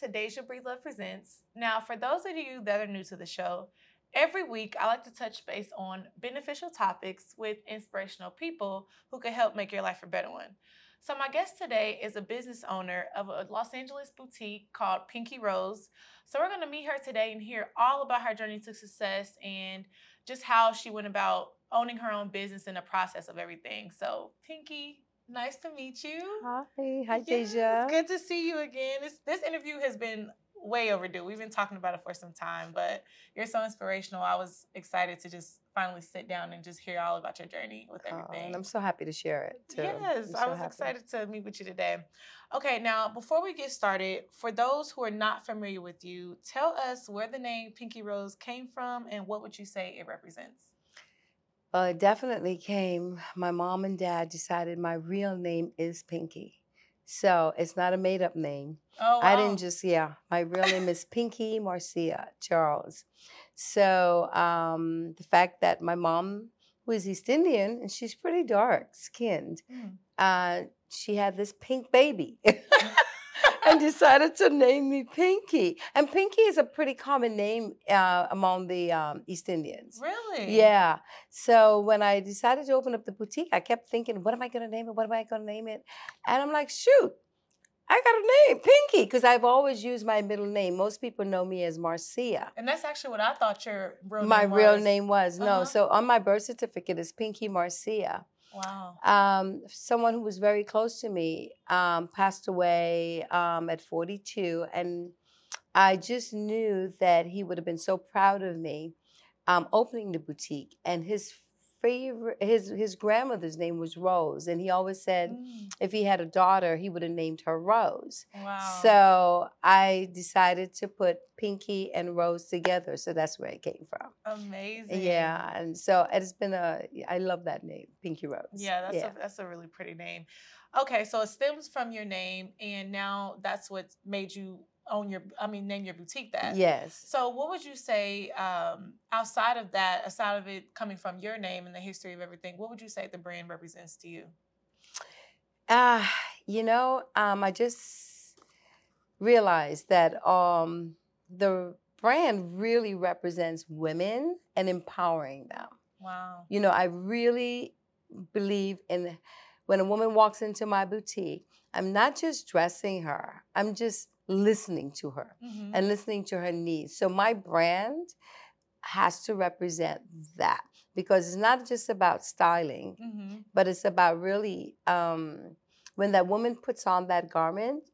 to Daisha Breedlove Presents. Now, for those of you that are new to the show, every week I like to touch base on beneficial topics with inspirational people who can help make your life a better one. So, my guest today is a business owner of a Los Angeles boutique called Pinky Rose. So, we're going to meet her today and hear all about her journey to success and just how she went about owning her own business in the process of everything. So, Pinky, Nice to meet you. Hi, hi, Yes, Daisha. Good to see you again. This, this interview has been way overdue. We've been talking about it for some time, but you're so inspirational. I was excited to just finally sit down and just hear all about your journey with Oh, everything. and I'm so happy to share it too. Yes, I'm I was happy. excited to meet with you today. Okay, now before we get started, for those who are not familiar with you, tell us where the name Pinky Rose came from and what would you say it represents? Well, it definitely came. My mom and dad decided my real name is Pinky. So it's not a made up name. Oh, I didn't just, yeah, my real name is Pinky Marcia Charles. So um, the fact that my mom, who is East Indian, and she's pretty dark skinned, Mm. uh, she had this pink baby. and decided to name me Pinky. And Pinky is a pretty common name uh, among the um, East Indians. Really? Yeah. So when I decided to open up the boutique, I kept thinking, what am I going to name it? What am I going to name it? And I'm like, shoot, I got a name, Pinky, because I've always used my middle name. Most people know me as Marcia. And that's actually what I thought your real my name real was. name was. No. Uh-huh. So on my birth certificate is Pinky Marcia. Wow. Um, someone who was very close to me um, passed away um, at 42, and I just knew that he would have been so proud of me um, opening the boutique. And his favorite, his his grandmother's name was Rose, and he always said Mm, if he had a daughter, he would have named her Rose. Wow. So I decided to put Pinky and Rose together. So that's where it came from. amazing. Yeah, and so it's been a. I love that name, Pinky Rose. Yeah, that's a that's a really pretty name. Okay, so it stems from your name, and now that's what made you own your. I mean, name your boutique that. yes. So, what would you say um, outside of that, aside of it coming from your name and the history of everything? What would you say the brand represents to you? Ah, you know, um, I just realized that um, the brand really represents women and empowering them. Wow. You know, I really believe in when a woman walks into my boutique, I'm not just dressing her, I'm just listening to her Mhm. and listening to her needs. So my brand has to represent that because it's not just about styling, Mhm. but it's about really um, when that woman puts on that garment,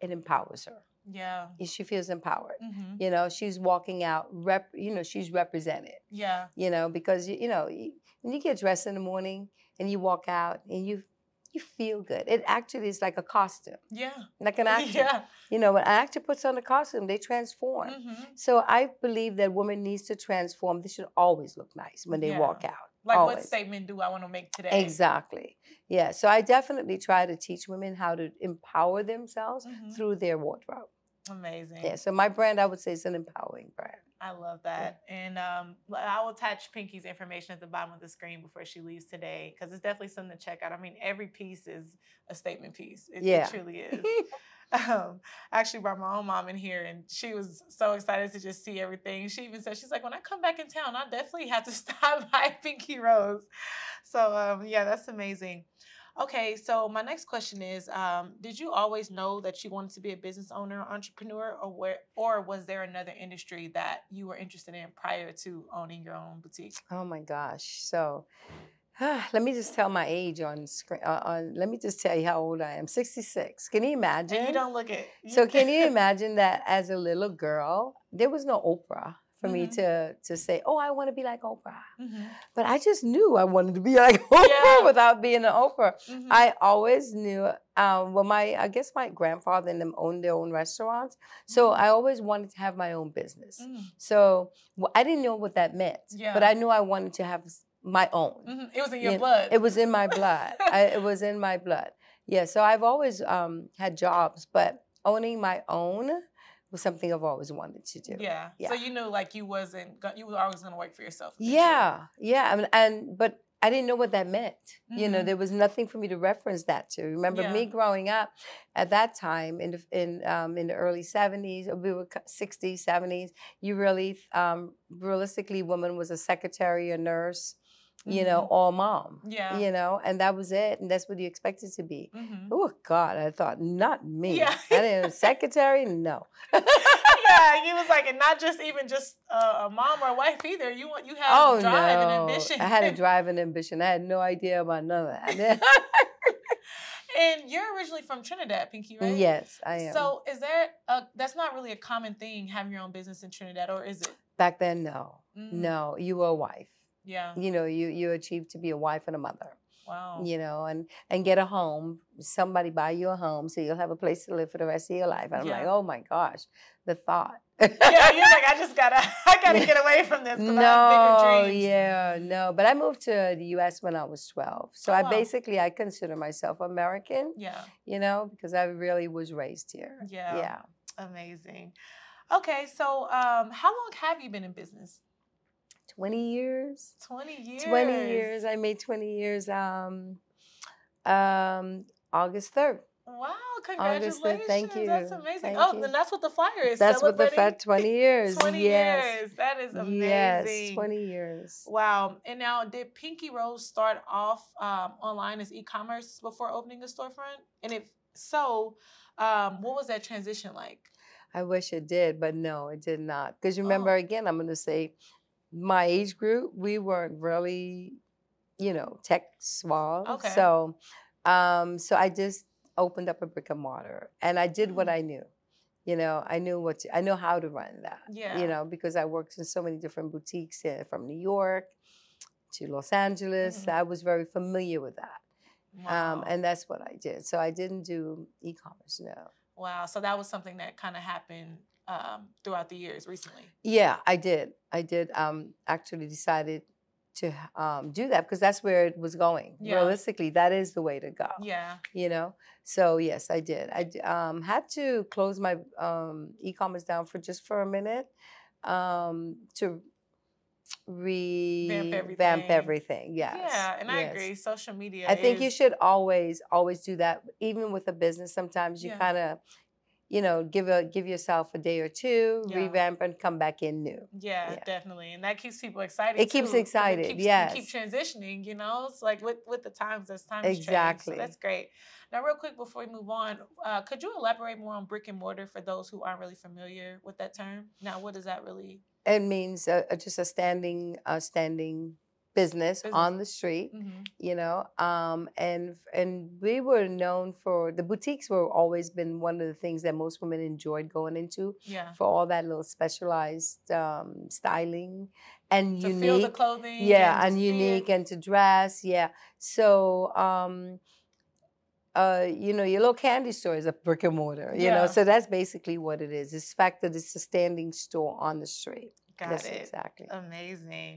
it empowers her. Yeah. She feels empowered. hmm You know, she's walking out, rep, you know, she's represented, Yeah. you know, because, you, you know, you, when you get dressed in the morning and you walk out and you, you feel good. It actually is like a costume, Yeah. like an actor. Yeah. You know, when an actor puts on a costume, they transform. hmm So I believe that women needs to transform. They should always look nice when they Yeah. walk out. Like, what statement do I want to make today? Exactly. Yeah. So I definitely try to teach women how to empower themselves Mhm. through their wardrobe. Amazing. Yeah. So my brand, I would say, is an empowering brand. I love that. And um, I will attach Pinky's information at the bottom of the screen before she leaves today because it's definitely something to check out. I mean, every piece is a statement piece. It, it truly is. um, I actually brought my own mom in here and she was so excited to just see everything. She even said, she's like, when I come back in town, I definitely have to stop by Pinky Rose. So, um, yeah, that's amazing. Okay, so my next question is: um, Did you always know that you wanted to be a business owner, entrepreneur, or where, or was there another industry that you were interested in prior to owning your own boutique? oh my gosh. So let me just tell my age on screen. Uh, on, let me just tell you how old I am. 66. Can you imagine? And you don't look it. So can you imagine that as a little girl, there was no Oprah for me Mhm. to to say, "Oh, I want to be like Oprah." Mhm, But I just knew I wanted to be like Oprah Yeah. without being an Oprah. mhm. I always knew. Um, well, my I guess my grandfather and them owned their own restaurants, so Mhm. I always wanted to have my own business. Mm, So well, I didn't know what that meant, Yeah. but I knew I wanted to have my own. mhm. It was in your You know, blood. It was in my blood. I, it was in my blood. Yeah. So I've always um, had jobs, but owning my own was something I've always wanted to do. yeah. Yeah. So you knew like you wasn't you were always going to work for yourself. Yeah, yeah, I mean, and but I didn't know what that meant. You know, Mhm. there was nothing for me to reference that to. Remember Yeah. me growing up at that time in the, in um, in the early '70s, we were '60s, '70s. You really, um, realistically, woman was a secretary, a nurse, you know, Mhm. or mom. Yeah. You know, and that was it, and that's what you expected to be. Mhm. Oh God, I thought not me. Yeah. I didn't secretary, no. yeah, he was like, and not just even just uh, a mom or a wife either. You want you have Oh drive and no, ambition. I had a drive and ambition. I had no idea about none of that. and you're originally from Trinidad, Pinky, right? yes, I am. So is that a, that's not really a common thing having your own business in Trinidad, or is it? Back then, no, Mm, no, you were a wife. Yeah. You know, you you achieve to be a wife and a mother. Wow. You know, and and get a home. Somebody buy you a home so you'll have a place to live for the rest of your life. And I'm like, oh my gosh, the thought. yeah, you're like, I just gotta, I gotta get away from this. 'cause I have No, yeah, no. But I moved to the U.S. when I was 12, so Oh, I wow. basically I consider myself American. Yeah. You know, because I really was raised here. Yeah. Yeah. Amazing. Okay, so um, how long have you been in business? 20 years. Twenty years. 20 years. I made 20 years um um August 3rd. Wow! August Congratulations. thank you, That's amazing. thank oh, you. then that's what the flyer is. That's what the fat 20 years. 20 yes. years. That is amazing. Yes, 20 years. Wow. And now, did Pinky Rose start off um, online as e-commerce before opening a storefront? And if so, um, what was that transition like? I wish it did, but no, it did not. Because remember, Oh. again, I'm going to say my age group, we weren't really, you know, tech suave. Okay. So, um, so I just opened up a brick and mortar and I did what Mm. I knew. You know, I knew what to, I know how to run that. Yeah. You know, because I worked in so many different boutiques uh, from New York to Los Angeles. Mhm. I was very familiar with that. Wow. Um, and that's what I did. So I didn't do e-commerce, no. wow. So that was something that kind of happened um, throughout the years recently. Yeah, I did. I did um, actually decided to um, do that because that's where it was going. Yeah. Realistically, that is the way to go. Yeah. You know, so yes, I did. I um, had to close my um, e-commerce down for just for a minute um, to revamp everything. everything. Yes. Yeah, and I agree. Social media. I think you should always, always do that. Even with a business, sometimes you Yeah. kind of, you know, give a give yourself a day or two, Yeah. revamp, and come back in new. Yeah, Yeah. definitely, and that keeps people excited. It keeps too, excited, keeps- yes. keep transitioning. You know, it's like with with the times as times change. Exactly. So that's great. Now, real quick before we move on, uh, could you elaborate more on brick and mortar for those who aren't really familiar with that term? Now, what does that really? It means uh, just a standing, uh, standing business, Business. on the street. Mhm. You know, um, and and we were known for the boutiques were always been one of the things that most women enjoyed going into Yeah. for all that little specialized um, styling and To unique. feel the clothing. yeah to and unique and to dress yeah so um uh you know your little candy store is a brick and mortar you Yeah. know so that's basically what it is it's the fact that it's a standing store on the street Got that's it. exactly Amazing.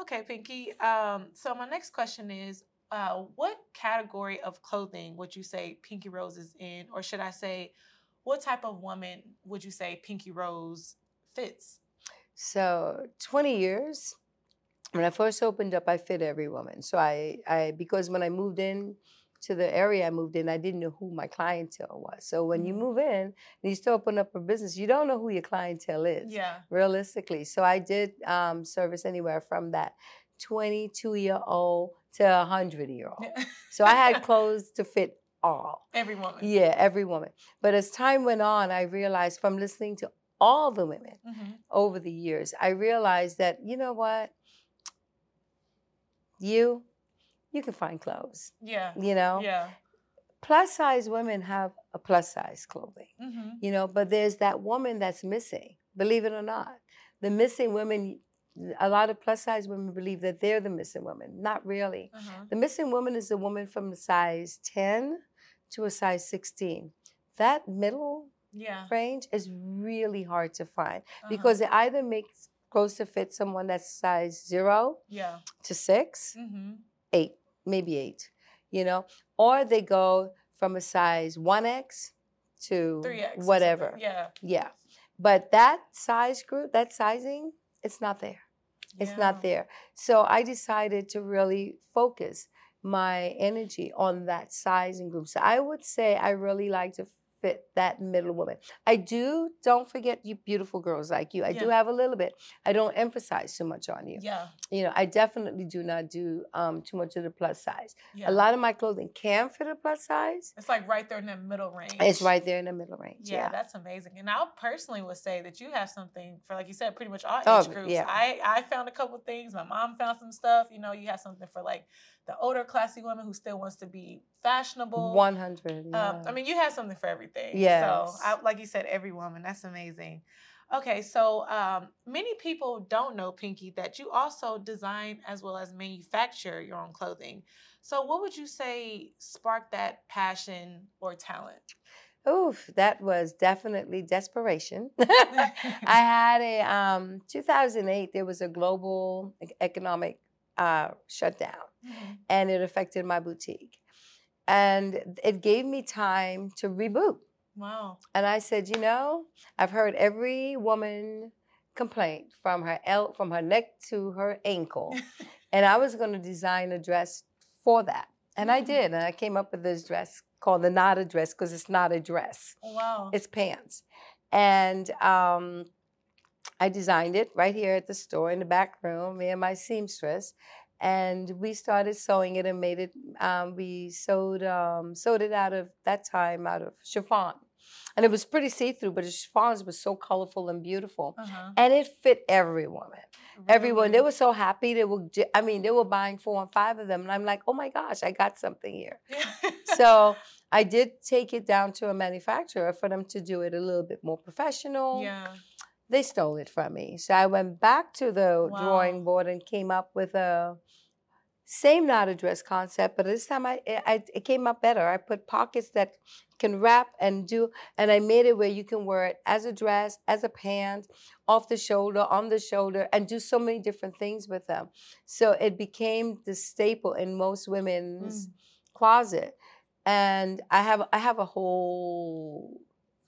Okay, Pinky. Um, so my next question is, uh, what category of clothing would you say Pinky Rose is in, or should I say, what type of woman would you say Pinky Rose fits? so 20 years when i first opened up i fit every woman so i i because when i moved in to the area i moved in i didn't know who my clientele was so when you Mhm. move in and you still open up a business you don't know who your clientele is Yeah. realistically. So I did um, service anywhere from that 22 year old to a 100 year old. So I had clothes to fit all. Every woman. Yeah, every woman. But as time went on, I realized from listening to all the women Mhm. over the years, I realized that, you know what? You, you can find clothes, Yeah. you know? Yeah. Plus size women have a plus size clothing hmm you know but there's that woman that's missing believe it or not the missing women a lot of plus size women believe that they're the missing woman not really uh-huh. the missing woman is the woman from a size 10 to a size 16 that middle Yeah. range is really hard to find uh-huh. because it either makes clothes to fit someone that's size 0 Yeah. to 6 hmm 8 maybe 8 you know or they go from a size 1x to 3X. whatever. Yeah. yeah. But that size group, that sizing, it's not there. It's Yeah. not there. So I decided to really focus my energy on that sizing group. So I would say I really like to fit that middle woman. I do, don't forget you beautiful girls like you. I do have a little bit. I don't emphasize too much on you. Yeah. You know, I definitely do not do um, too much of the plus size. Yeah. A lot of my clothing can fit a plus size. It's like right there in the middle range. It's right there in the middle range. Yeah, Yeah. that's amazing. And I personally would say that you have something for, like you said, pretty much all age Oh, groups. yeah. I, I found a couple things. My mom found some stuff. You know, you have something for like the older, classy woman who still wants to be fashionable. 100. Yeah. Um, I mean, you have something for everything. Yeah. So, I, like you said, every woman. That's amazing. Okay, so um, many people don't know, Pinky, that you also design as well as manufacture your own clothing. So, what would you say sparked that passion or talent? Oof, that was definitely desperation. I had a um 2008 there was a global economic uh shutdown Mhm. and it affected my boutique. And it gave me time to reboot. Wow. And I said, you know, I've heard every woman complaint from her el- from her neck to her ankle. and I was going to design a dress for that. And I Mm. did. And I came up with this dress called the not a dress because it's not a dress. Wow. It's pants. And um, I designed it right here at the store in the back room, me and my seamstress. And we started sewing it and made it, um, we sewed, um, sewed it out of that time out of chiffon. And it was pretty see through, but the chiffons was so colorful and beautiful. uh-huh. And it fit every woman. Everyone, they were so happy. They were, I mean, they were buying four and five of them. And I'm like, oh my gosh, I got something here so I did take it down to a manufacturer for them to do it a little bit more professional. yeah. They stole it from me. So I went back to the Wow. drawing board and came up with a same not a dress concept, but this time I, I it came up better. I put pockets that can wrap and do, and I made it where you can wear it as a dress, as a pant, off the shoulder, on the shoulder, and do so many different things with them. So it became the staple in most women's closet and i have i have a whole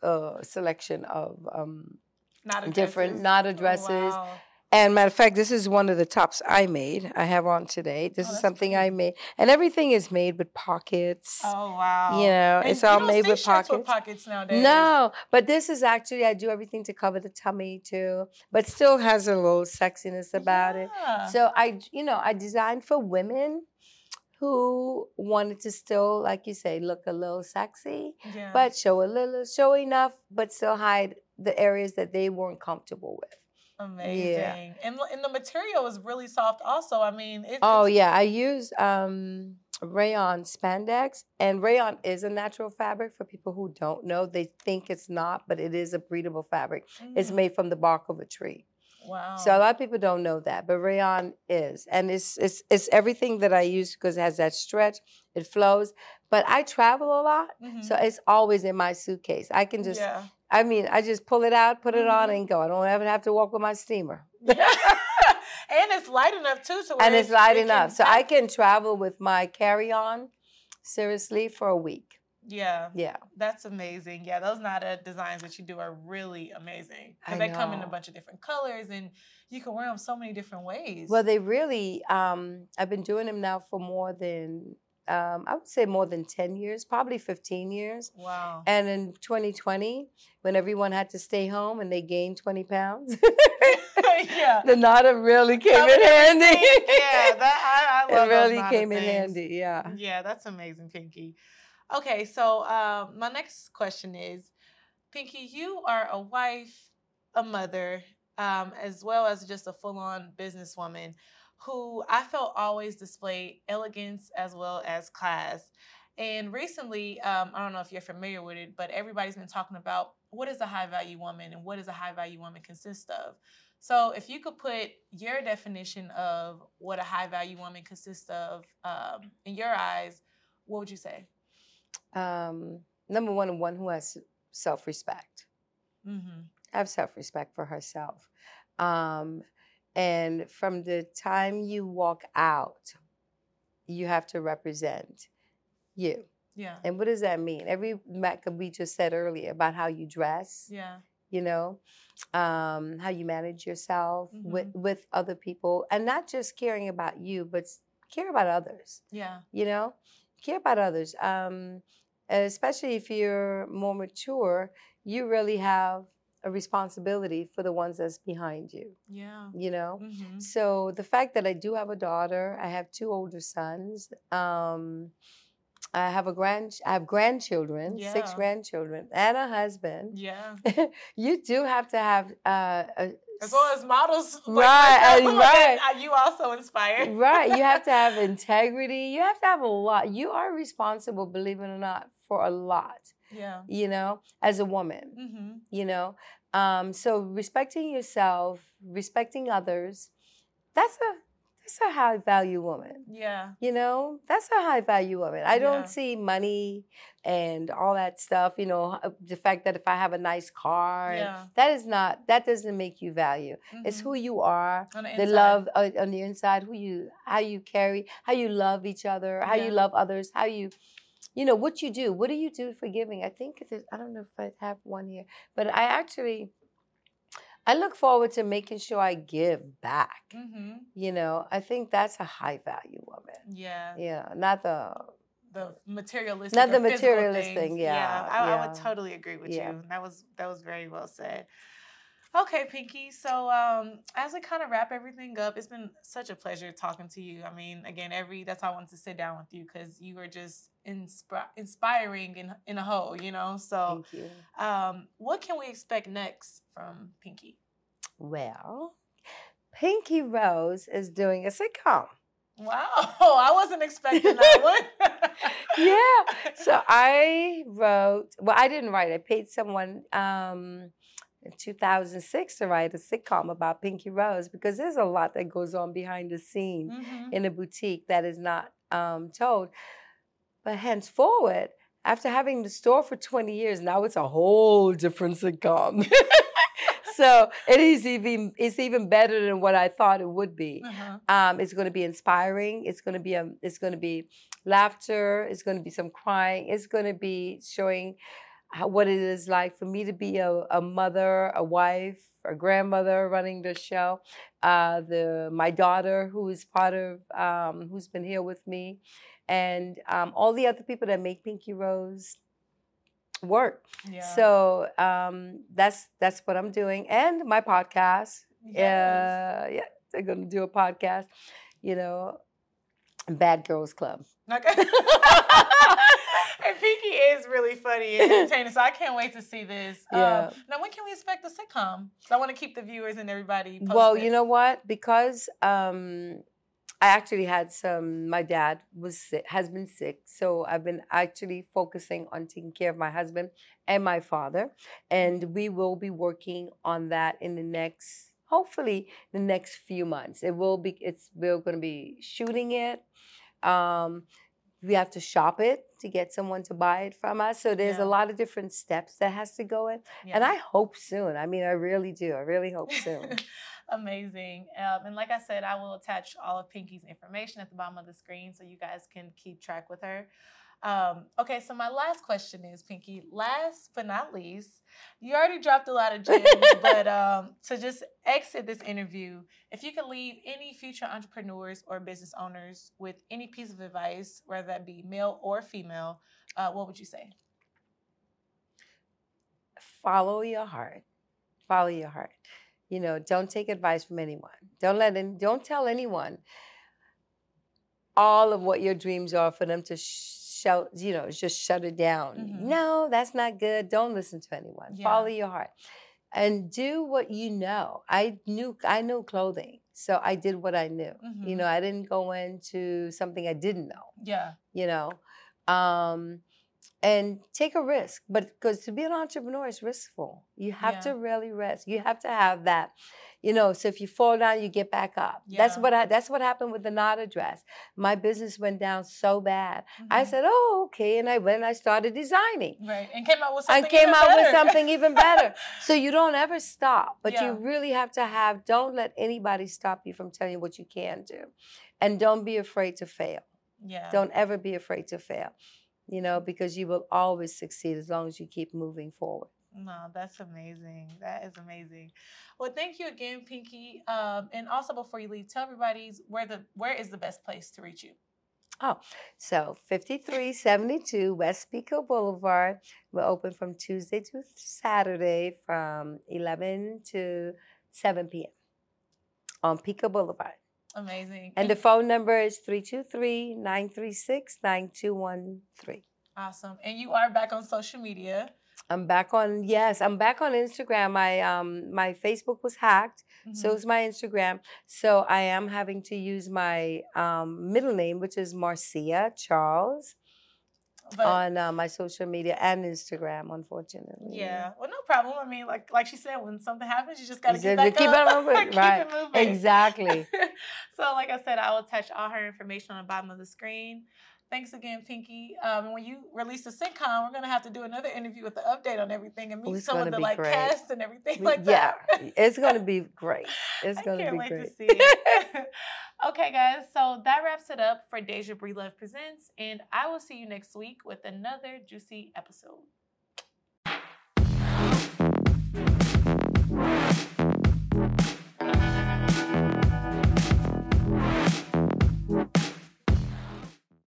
uh, selection of um, Not different nada Oh, dresses wow. and matter of fact this is one of the tops i made i have on today this Oh, is something i made and everything is made with pockets Oh wow. you know And it's you all made with pockets with pockets nowadays. no, but this is actually I do everything to cover the tummy too, but still has a little sexiness about it. So I, you know, I designed for women who wanted to still, like you say, look a little sexy, yeah. but show a little, show enough, but still hide the areas that they weren't comfortable with. amazing. And and the material is really soft. Also, I mean, it, Oh it's, yeah, I use um, rayon spandex, and rayon is a natural fabric. For people who don't know, they think it's not, but it is a breathable fabric. It's Mm, made from the bark of a tree. Wow. So a lot of people don't know that, but rayon is, and it's it's it's everything that I use because it has that stretch, it flows. But I travel a lot, Mhm. so it's always in my suitcase. I can just, yeah. I mean, I just pull it out, put it on, Mhm. and go. I don't ever have to walk with my steamer, and it's light enough too, so and it's light enough, so I can travel with my carry-on, seriously, for a week. Yeah, Yeah, that's amazing. Yeah, those Nada designs that you do are really amazing because they come in a bunch of different colors and you can wear them so many different ways. well, they really. Um, I've been doing them now for more than, um, I would say more than ten years, probably fifteen years. wow. And in 2020, when everyone had to stay home and they gained 20 pounds, yeah. the Nada really came in handy. yeah, that I, I love it really came in handy. Yeah. Yeah, that's amazing, Pinky. Okay, so um, my next question is Pinky, you are a wife, a mother, um, as well as just a full on businesswoman who I felt always displayed elegance as well as class. And recently, um, I don't know if you're familiar with it, but everybody's been talking about what is a high value woman and what does a high value woman consist of. So, if you could put your definition of what a high value woman consists of um, in your eyes, what would you say? Um, number one, one who has self respect. Mm-hmm. Have self respect for herself. Um, and from the time you walk out, you have to represent you. Yeah. And what does that mean? Every like we just said earlier about how you dress, Yeah. you know, um, how you manage yourself with Mhm. with other people, and not just caring about you, but care about others. Yeah. You know, care about others. Um, especially if you're more mature, you really have a responsibility for the ones that's behind you. Yeah. You know. hmm So the fact that I do have a daughter, I have two older sons. Um, I have a grand, I have grandchildren, six grandchildren, and a husband. Yeah. you do have to have uh, a, As well as models. like Right, myself, uh, right. that You also inspire. right. You have to have integrity. You have to have a lot. You are responsible, believe it or not, for a lot. Yeah. You know, as a woman. hmm you know um so respecting yourself respecting others that's a that's a high value woman Yeah. you know that's a high value woman i don't Yeah. see money and all that stuff you know uh, the fact that if i have a nice car Yeah. that is not that doesn't make you value it's Mhm. who you are the the love uh, on the inside who you how you carry how you love each other how you love others how you you know what you do what do you do for giving i think i don't know if i have one here but i actually i look forward to making sure i give back hmm you know i think that's a high value woman Yeah. yeah not the The materialistic. Not the materialist thing, yeah, I, I would totally agree with Yeah. you. That was that was very well said. Okay, Pinky. So um, as we kind of wrap everything up, it's been such a pleasure talking to you. I mean, again, every that's why I wanted to sit down with you because you were just inspi- inspiring in in a whole, you know. So, thank you um, what can we expect next from Pinky? well pinky rose is doing a sitcom Wow, I wasn't expecting that one. yeah. So I wrote, well, I didn't write. I paid someone um, in 2006 to write a sitcom about Pinky Rose because there's a lot that goes on behind the scene Mhm. in a boutique that is not um, told. But henceforward, after having the store for 20 years, now it's a whole different sitcom. so it is even it's even better than what I thought it would be. Uh-huh. Um, it's going to be inspiring. It's going to be a, it's going to be laughter. It's going to be some crying. It's going to be showing how, what it is like for me to be a, a mother, a wife, a grandmother running the show. Uh, the my daughter who is part of um, who's been here with me, and um, all the other people that make Pinky Rose work. Yeah. So um, that's that's what I'm doing, and my podcast. Yes. Uh, yeah, they're gonna do a podcast. You know, Bad Girls Club. Okay. and Pinky is really funny and entertaining, so I can't wait to see this. Yeah. Um, now, when can we expect the sitcom? 'Cause I want to keep the viewers and everybody posted. Well, you know what? Because um, I actually had some. My dad was sick, has been sick, so I've been actually focusing on taking care of my husband and my father, and we will be working on that in the next. Hopefully, the next few months. It will be. It's we're going to be shooting it. Um, we have to shop it to get someone to buy it from us. So there's Yeah. a lot of different steps that has to go in. And I hope soon. I mean, I really do. I really hope soon. Amazing. Um, and like I said, I will attach all of Pinky's information at the bottom of the screen so you guys can keep track with her. Um, okay, so my last question is Pinky. Last but not least, you already dropped a lot of gems, but um, to just exit this interview, if you could leave any future entrepreneurs or business owners with any piece of advice, whether that be male or female, uh, what would you say? Follow your heart. Follow your heart. You know, don't take advice from anyone. Don't let in, don't tell anyone all of what your dreams are for them to shout, you know, just shut it down. Mhm. No, that's not good. Don't listen to anyone. Yeah. Follow your heart. And do what you know. I knew I knew clothing. So I did what I knew. You Mhm. know, I didn't go into something I didn't know. Yeah. you know um and take a risk but because to be an entrepreneur is riskful you have Yeah. to really risk you have to have that you know so if you fall down you get back up that's what I, that's what happened with the nada dress my business went down so bad i Mhm. said oh okay and i went and i started designing right, and came out with something. I came even out with better. something even better. So you don't ever stop, but Yeah. you really have to have, don't let anybody stop you from telling you what you can do. And don't be afraid to fail. yeah. Don't ever be afraid to fail, you know, because you will always succeed as long as you keep moving forward. No, that's amazing. That is amazing. Well, thank you again, Pinky. Um, and also, before you leave, tell everybody where the where is the best place to reach you. Oh, so 5372 West Pico Boulevard. We're open from Tuesday to Saturday from 11 to 7 p.m. on Pico Boulevard. Amazing. And the phone number is 323 936 9213. Awesome. And you are back on social media. I'm back on yes, I'm back on Instagram. My um my Facebook was hacked, mm-hmm. so is my Instagram. So I am having to use my um, middle name, which is Marcia Charles. But, on uh, my social media and Instagram, unfortunately. Yeah, well, no problem. I mean, like like she said, when something happens, you just got to keep, back keep it moving, right? Exactly. so, like I said, I will touch all her information on the bottom of the screen. Thanks again, Pinky. Um, when you release the sitcom, we're gonna have to do another interview with the update on everything and meet some of the like great. cast and everything like yeah, that. Yeah, it's gonna be great. It's gonna be great. I can't wait to see it. okay, guys. So that wraps it up for Daisha Breedlove Presents, and I will see you next week with another juicy episode.